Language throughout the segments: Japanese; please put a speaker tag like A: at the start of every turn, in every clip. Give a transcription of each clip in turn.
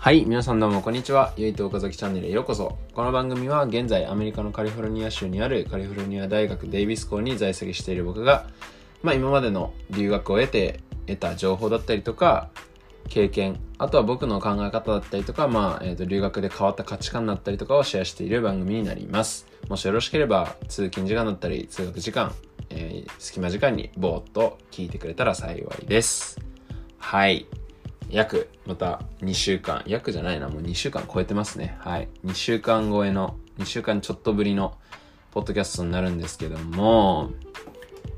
A: はい、皆さんどうもこんにちは。ゆいと岡崎チャンネルへようこそ。この番組は現在アメリカのカリフォルニア州にあるカリフォルニア大学デイビス校に在籍している僕が、まあ今までの留学を得て得た情報だったりとか、経験、あとは僕の考え方だったりとか、まあ、えっ、ー、と、留学で変わった価値観だったりとかをシェアしている番組になります。もしよろしければ、通勤時間だったり、通学時間、えー、隙間時間にぼーっと聞いてくれたら幸いです。はい。約、また2週間、約じゃないな、もう2週間超えてますね。はい。2週間超えの、2週間ちょっとぶりの、ポッドキャストになるんですけども、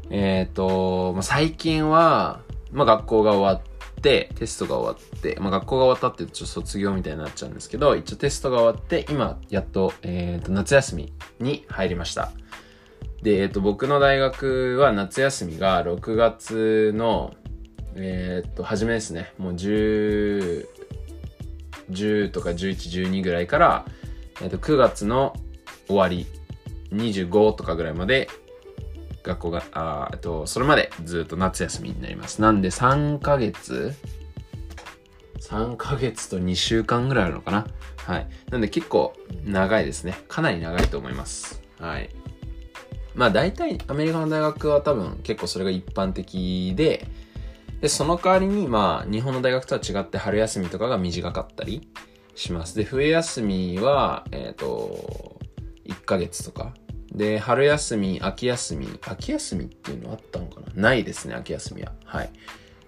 A: えっ、ー、と、まあ、最近は、まあ、学校が終わって、テストが終わって、まあ、学校が終わったってちょっと卒業みたいになっちゃうんですけど、一応テストが終わって、今、やっと、えっ、ー、と、夏休みに入りました。で、えっ、ー、と、僕の大学は夏休みが6月のえー、っと、初めですね。もう10、10とか11、12ぐらいから、えー、っと、9月の終わり、25とかぐらいまで、学校が、あえっと、それまでずっと夏休みになります。なんで3ヶ月 ?3 ヶ月と2週間ぐらいあるのかなはい。なんで結構長いですね。かなり長いと思います。はい。まあ大体アメリカの大学は多分結構それが一般的で、で、その代わりに、まあ、日本の大学とは違って春休みとかが短かったりします。で、冬休みは、えっ、ー、と、1ヶ月とか。で、春休み、秋休み、秋休みっていうのあったのかな？ないですね、秋休みは。はい。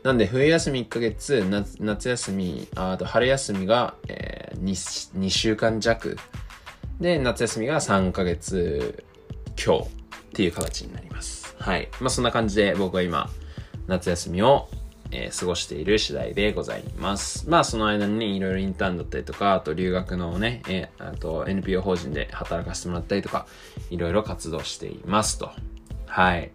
A: なんで、冬休み1ヶ月、夏夏休み、あと春休みが、えー、2, 2週間弱。で、夏休みが3ヶ月今日っていう形になります。はい。まあ、そんな感じで僕は今、夏休みをえー、過ごしている次第でございます。まあその間にね、いろいろインターンだったりとか、あと留学のね、えー、あと NPO 法人で働かせてもらったりとか、いろいろ活動していますと。はい。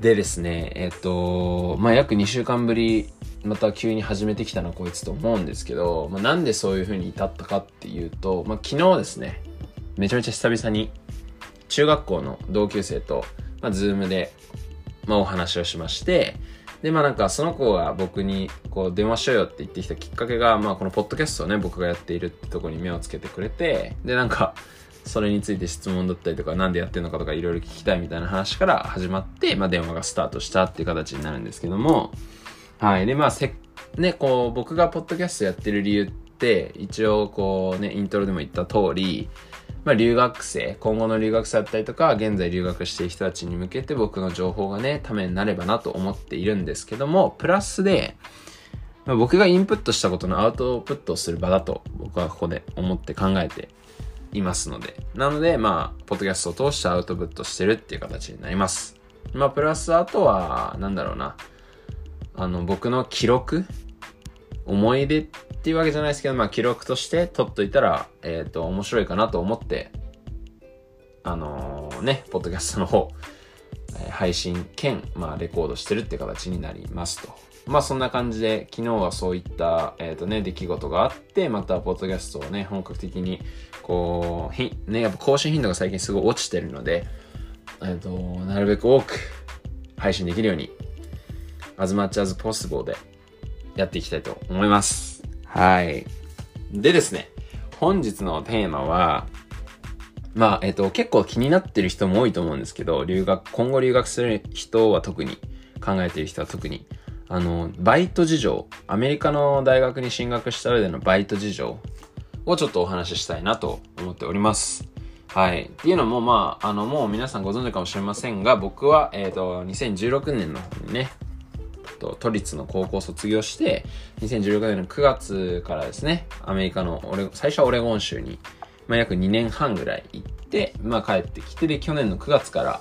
A: でですね、えっ、ー、と、まあ約2週間ぶり、また急に始めてきたなこいつと思うんですけど、まあ、なんでそういう風に至ったかっていうと、まあ昨日ですね、めちゃめちゃ久々に中学校の同級生と、まあ、ズームで、まあ、お話をしまして、で、まあなんかその子が僕にこう電話しようよって言ってきたきっかけが、まあこのポッドキャストをね、僕がやっているってとこに目をつけてくれて、でなんか、それについて質問だったりとか、なんでやってるのかとかいろいろ聞きたいみたいな話から始まって、まあ電話がスタートしたっていう形になるんですけども、はい。で、まあせ、ね、こう僕がポッドキャストやってる理由って、一応こうね、イントロでも言った通り、まあ、留学生、今後の留学生だったりとか、現在留学している人たちに向けて僕の情報がね、ためになればなと思っているんですけども、プラスで、まあ、僕がインプットしたことのアウトプットをする場だと僕はここで思って考えていますので、なので、まあ、ポッドキャストを通してアウトプットしてるっていう形になります。まあ、プラスあとは、なんだろうな、あの、僕の記録思い出っていうわけじゃないですけど、まあ記録として取っといたら、えっ、ー、と、面白いかなと思って、あのー、ね、ポッドキャストの方、えー、配信兼、まあレコードしてるって形になりますと。まあそんな感じで、昨日はそういった、えっ、とね、出来事があって、またポッドキャストをね、本格的に、こう、ひ、ね、やっぱ更新頻度が最近すごい落ちてるので、えっ、と、なるべく多く配信できるように、as much as possible でやっていきたいと思います。はい。でですね、本日のテーマは、まあ、えっと、結構気になってる人も多いと思うんですけど、留学、今後留学する人は特に、考えている人は特に、あの、バイト事情、アメリカの大学に進学した上でのバイト事情をちょっとお話ししたいなと思っております。はい。っていうのも、まあ、あの、もう皆さんご存知かもしれませんが、僕は、えっ、ー、と、2016年の方にね、と、都立の高校を卒業して、2016年の9月からですね、アメリカのオレ、最初はオレゴン州に、まあ、約2年半ぐらい行って、まあ、帰ってきて、で、去年の9月から、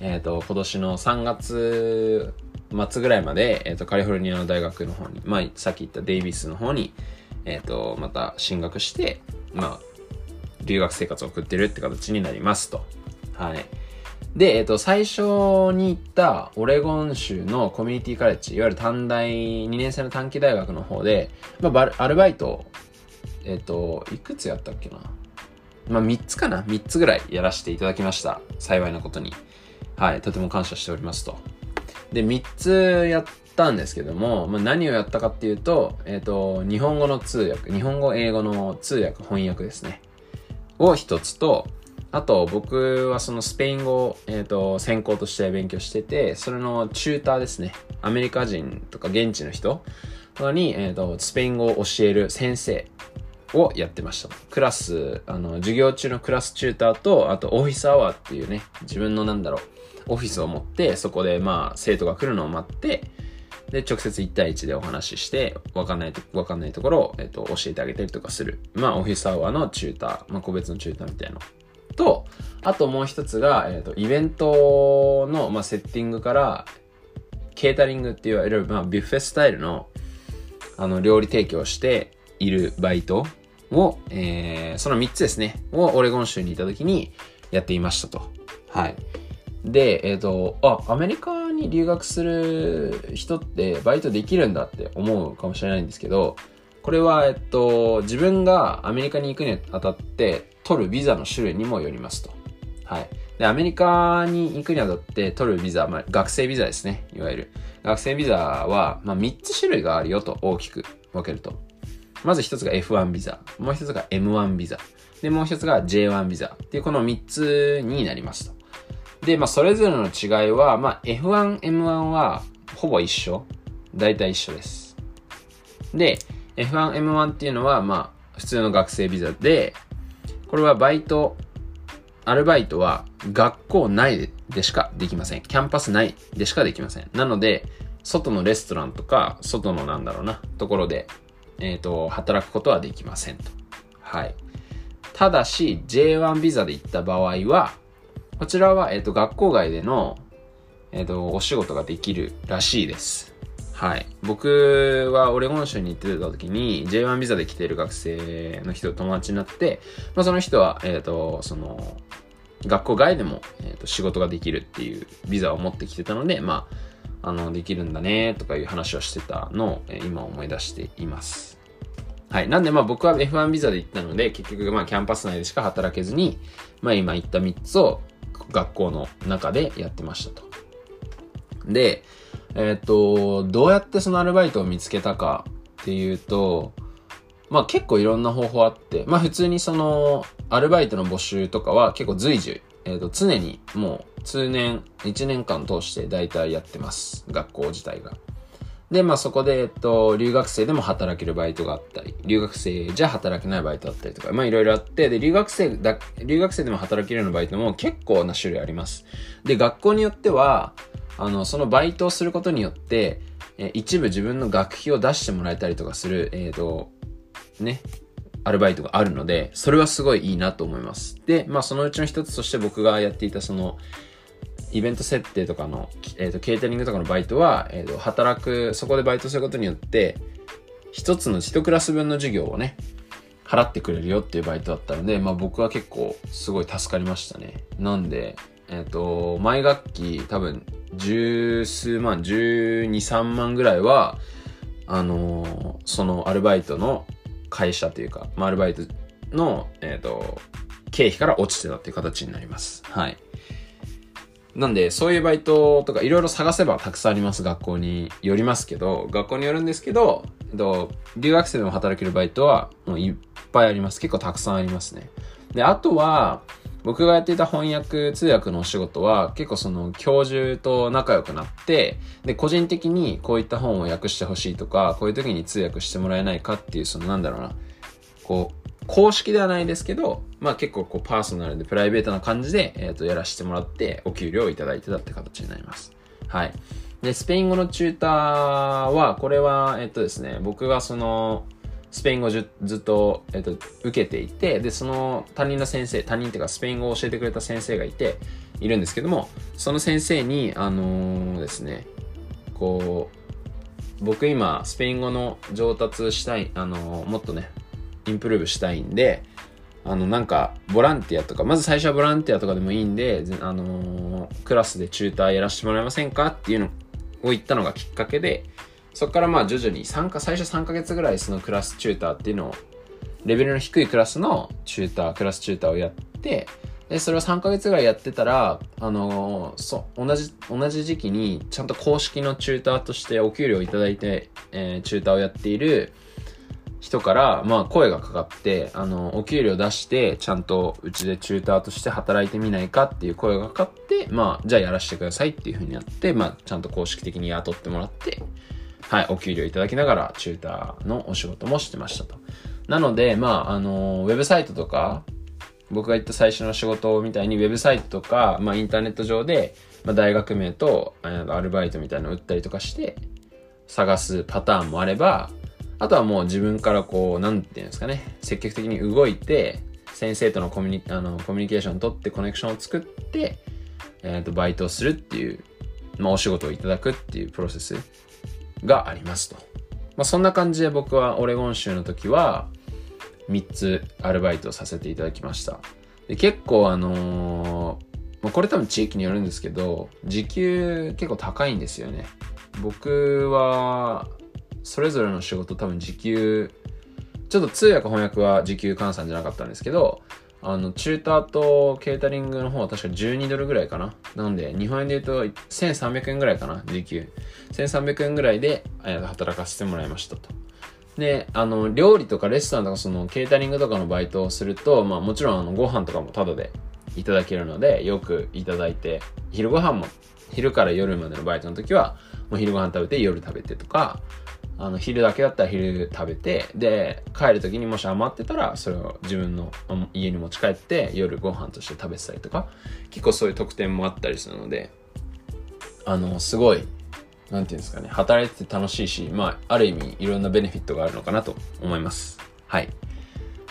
A: えっ、ー、と、今年の3月末ぐらいまで、えっ、ー、と、カリフォルニアの大学の方に、まあ、さっき言ったデイビスの方に、えっ、ー、と、また進学して、まあ、留学生活を送ってるって形になりますと。はい。で、えっ、と、最初に行ったオレゴン州のコミュニティカレッジ、いわゆる短大、2年生の短期大学の方で、まあ、アルバイト、えっ、と、いくつやったっけなまあ、3つかな ?3 つぐらいやらせていただきました。幸いなことに。はい、とても感謝しておりますと。で、3つやったんですけども、まあ、何をやったかっていうと、えっ、と、日本語の通訳、日本語、英語の通訳、翻訳ですね。を一つと、あと、僕はそのスペイン語を、えっ、ー、と、専攻として勉強してて、それのチューターですね。アメリカ人とか現地の人に、え、ー、と、スペイン語を教える先生をやってました。クラス、あの、授業中のクラスチューターと、あとオフィスアワーっていうね、自分のなんだろう、オフィスを持って、そこでまあ、生徒が来るのを待って、で、直接1対1でお話しして、わかんないと、わかんないところを、えっ、と、教えてあげたりとかする。まあ、オフィスアワーのチューター、まあ、個別のチューターみたいな。と、あともう一つが、えっ、と、イベントの、まあ、セッティングから、ケータリングっていわれる、まあ、ビュッフェスタイルの、あの、料理提供しているバイトを、えー、その3つですね、をオレゴン州にいた時にやっていましたと。はい。で、えっ、ー、と、あ、アメリカに留学する人ってバイトできるんだって思うかもしれないんですけど、これは、えっと、自分がアメリカに行くにあたって取るビザの種類にもよりますと。はい。で、アメリカに行くにあたって取るビザ、まあ、学生ビザですね。いわゆる。学生ビザは、まあ、3つ種類があるよと大きく分けると。まず1つが F1 ビザ。もう1つが M1 ビザ。で、もう1つが J1 ビザ。っていうこの3つになりますと。で、まあ、それぞれの違いは、まあ、F1、M1 はほぼ一緒。大体一緒です。で、F1、M1 っていうのは、まあ、普通の学生ビザで、これはバイト、アルバイトは学校内でしかできません。キャンパス内でしかできません。なので、外のレストランとか、外のなんだろうな、ところで、えっ、ー、と、働くことはできませんと。はい。ただし、J1 ビザで行った場合は、こちらは、えっ、と、学校外での、えっ、と、お仕事ができるらしいです。はい。僕はオレゴン州に行ってた時に J1 ビザで来てる学生の人と友達になって、まあ、その人は、えっ、と、その、学校外でも、えーと、仕事ができるっていうビザを持ってきてたので、まあ、あの、できるんだねとかいう話をしてたのを、えー、今思い出しています。はい。なんでまあ僕は F1 ビザで行ったので、結局まあキャンパス内でしか働けずに、まあ今言った3つを学校の中でやってましたと。で、えっ、ー、と、どうやってそのアルバイトを見つけたかっていうと、まあ結構いろんな方法あって、まあ普通にその、アルバイトの募集とかは結構随時、えっ、ー、と常にもう通年、1年間通して大体やってます。学校自体が。で、まあそこで、えっと、留学生でも働けるバイトがあったり、留学生じゃ働けないバイトだったりとか、まあいろいろあって、で、留学生だ、留学生でも働けるようなバイトも結構な種類あります。で、学校によっては、あの、そのバイトをすることによって、え一部自分の学費を出してもらえたりとかする、えっ、ー、と、ね、アルバイトがあるので、それはすごいいいなと思います。で、まあそのうちの一つとして僕がやっていたその、イベント設定とかの、えっ、ー、と、ケータリングとかのバイトは、えっ、ー、と、働く、そこでバイトすることによって、一つの一クラス分の授業をね、払ってくれるよっていうバイトだったので、まあ僕は結構すごい助かりましたね。なんで、えっ、ー、と、毎学期多分十数万、十二、三万ぐらいは、あのそのアルバイトの会社というか、まあ、アルバイトの、えっ、と、経費から落ちてたっていう形になります。はい。なんで、そういうバイトとかいろいろ探せばたくさんあります。学校によりますけど、学校によるんですけど、えっと、留学生でも働けるバイトはもういっぱいあります。結構たくさんありますね。で、あとは、僕がやっていた翻訳、通訳のお仕事は結構その教授と仲良くなって、で、個人的にこういった本を訳してほしいとか、こういう時に通訳してもらえないかっていう、そのなんだろうな、こう、公式ではないですけど、まあ結構こうパーソナルでプライベートな感じで、えっ、ー、と、やらせてもらってお給料をいただいてたって形になります。はい。で、スペイン語のチューターは、これは、えっ、とですね、僕がその、スペイン語ずっと、えっ、と、受けていて、で、その担任の先生、担任っていうかスペイン語を教えてくれた先生がいて、いるんですけども、その先生に、あのー、ですね、こう、僕今、スペイン語の上達したい、あのー、もっとね、インプルーブしたいんで、あの、なんか、ボランティアとか、まず最初はボランティアとかでもいいんで、あのー、クラスでチューターやらせてもらえませんかっていうのを言ったのがきっかけで、そこからまあ徐々に3か、最初3ヶ月ぐらいそのクラスチューターっていうのを、レベルの低いクラスのチューター、クラスチューターをやって、で、それを3ヶ月ぐらいやってたら、あのー、そう、同じ、同じ時期に、ちゃんと公式のチューターとしてお給料をいただいて、えー、チューターをやっている人から、まあ、声がかかって、あの、お給料出して、ちゃんとうちでチューターとして働いてみないかっていう声がかかって、まあ、じゃあやらせてくださいっていうふうになって、まあ、ちゃんと公式的に雇ってもらって、はい、お給料いただきながら、チューターのお仕事もしてましたと。なので、まあ、あの、ウェブサイトとか、僕が言った最初の仕事みたいにウェブサイトとか、まあ、インターネット上で、まあ、大学名とアルバイトみたいなのを売ったりとかして探すパターンもあればあとはもう自分からこうなんていうんですかね積極的に動いて先生とのコミュニあのコミュニケーションを取ってコネクションを作って、えー、とバイトをするっていう、まあ、お仕事をいただくっていうプロセスがありますと。まあ、そんな感じで僕はオレゴン州の時は、3つアルバイトさせていただきました。で結構あのー、これ多分地域によるんですけど、時給結構高いんですよね。僕は、それぞれの仕事多分時給、ちょっと通訳翻訳は時給換算じゃなかったんですけど、あの、チューターとケータリングの方は確か12ドルぐらいかな。なので、日本円で言うと1300円ぐらいかな、時給。1300円ぐらいで働かせてもらいましたと。で、あの、料理とかレストランとかそのケータリングとかのバイトをすると、まあもちろんあのご飯とかもタダでいただけるので、よくいただいて、昼ご飯も、昼から夜までのバイトの時は、もう昼ご飯食べて夜食べてとか、あの、昼だけだったら昼食べて、で、帰る時にもし余ってたら、それを自分の家に持ち帰って、夜ご飯として食べてたりとか、結構そういう特典もあったりするので、あの、すごいなんていうんですかね、働いてて楽しいし、まあ、ある意味いろんなベネフィットがあるのかなと思います。はい。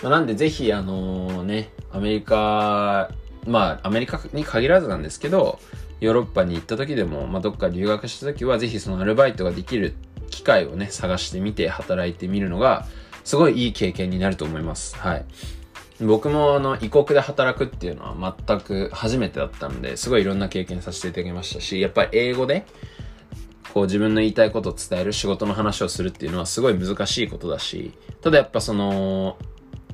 A: まあ、なんでぜひ、あのー、ね、アメリカ、まあ、アメリカに限らずなんですけど、ヨーロッパに行った時でも、まあ、どっか留学した時は、ぜひそのアルバイトができる機会をね、探してみて働いてみるのが、すごいいい経験になると思います。はい。僕もあの異国で働くっていうのは全く初めてだったので、すごいいろんな経験させていただきましたし、やっぱり英語でこう自分の言いたいことを伝える仕事の話をするっていうのはすごい難しいことだし、ただやっぱその、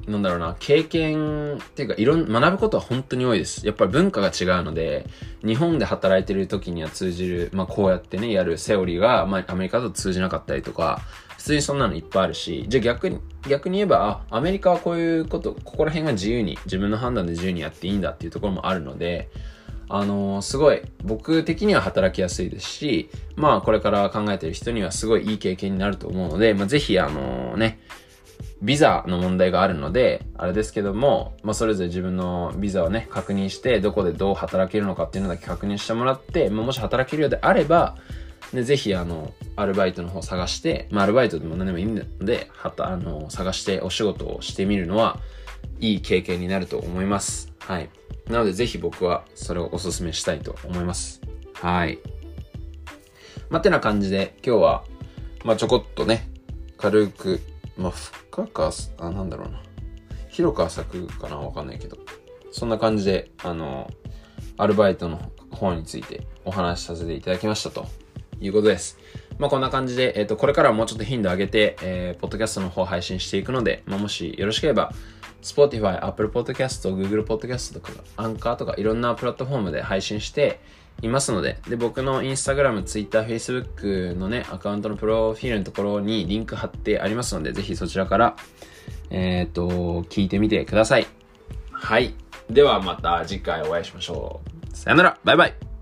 A: なんだろうな、経験っていうか、いろん、学ぶことは本当に多いです。やっぱり文化が違うので、日本で働いてる時には通じる、まあこうやってね、やるセオリーが、まあアメリカと通じなかったりとか、普通にそんなのいっぱいあるし、じゃあ逆に、逆に言えば、あ、アメリカはこういうこと、ここら辺が自由に、自分の判断で自由にやっていいんだっていうところもあるので、あのー、すごい僕的には働きやすいですし、まあこれから考えてる人にはすごいいい経験になると思うので、まあぜひあのね、ビザの問題があるので、あれですけども、まあそれぞれ自分のビザをね、確認して、どこでどう働けるのかっていうのだけ確認してもらって、まあもし働けるようであれば、で、ぜひあの、アルバイトの方探して、まあアルバイトでも何でもいいので、はた、あの、探してお仕事をしてみるのは、いい経験になると思います。はい。なのでぜひ僕はそれをお勧めしたいと思います。はい。まあ、てな感じで今日は、まあ、ちょこっとね、軽く、まあ、深か、あ、なんだろうな。広く浅くかなわかんないけど。そんな感じで、あの、アルバイトの方についてお話しさせていただきましたということです。まあ、こんな感じで、えっ、ー、と、これからはもうちょっと頻度上げて、えー、ポッドキャストの方配信していくので、まあ、もしよろしければ、Spotify、Apple Podcast、Google Podcast とか、アンカーとかいろんなプラットフォームで配信していますので、で、僕のインスタグラム、ツイ、ッター、フェイス、ブックのね、アカウントのプロフィールのところにリンク貼ってありますので、ぜひそちらから、えっ、ー、と、聞いてみてください。はい。ではまた次回お会いしましょう。さよならバイバイ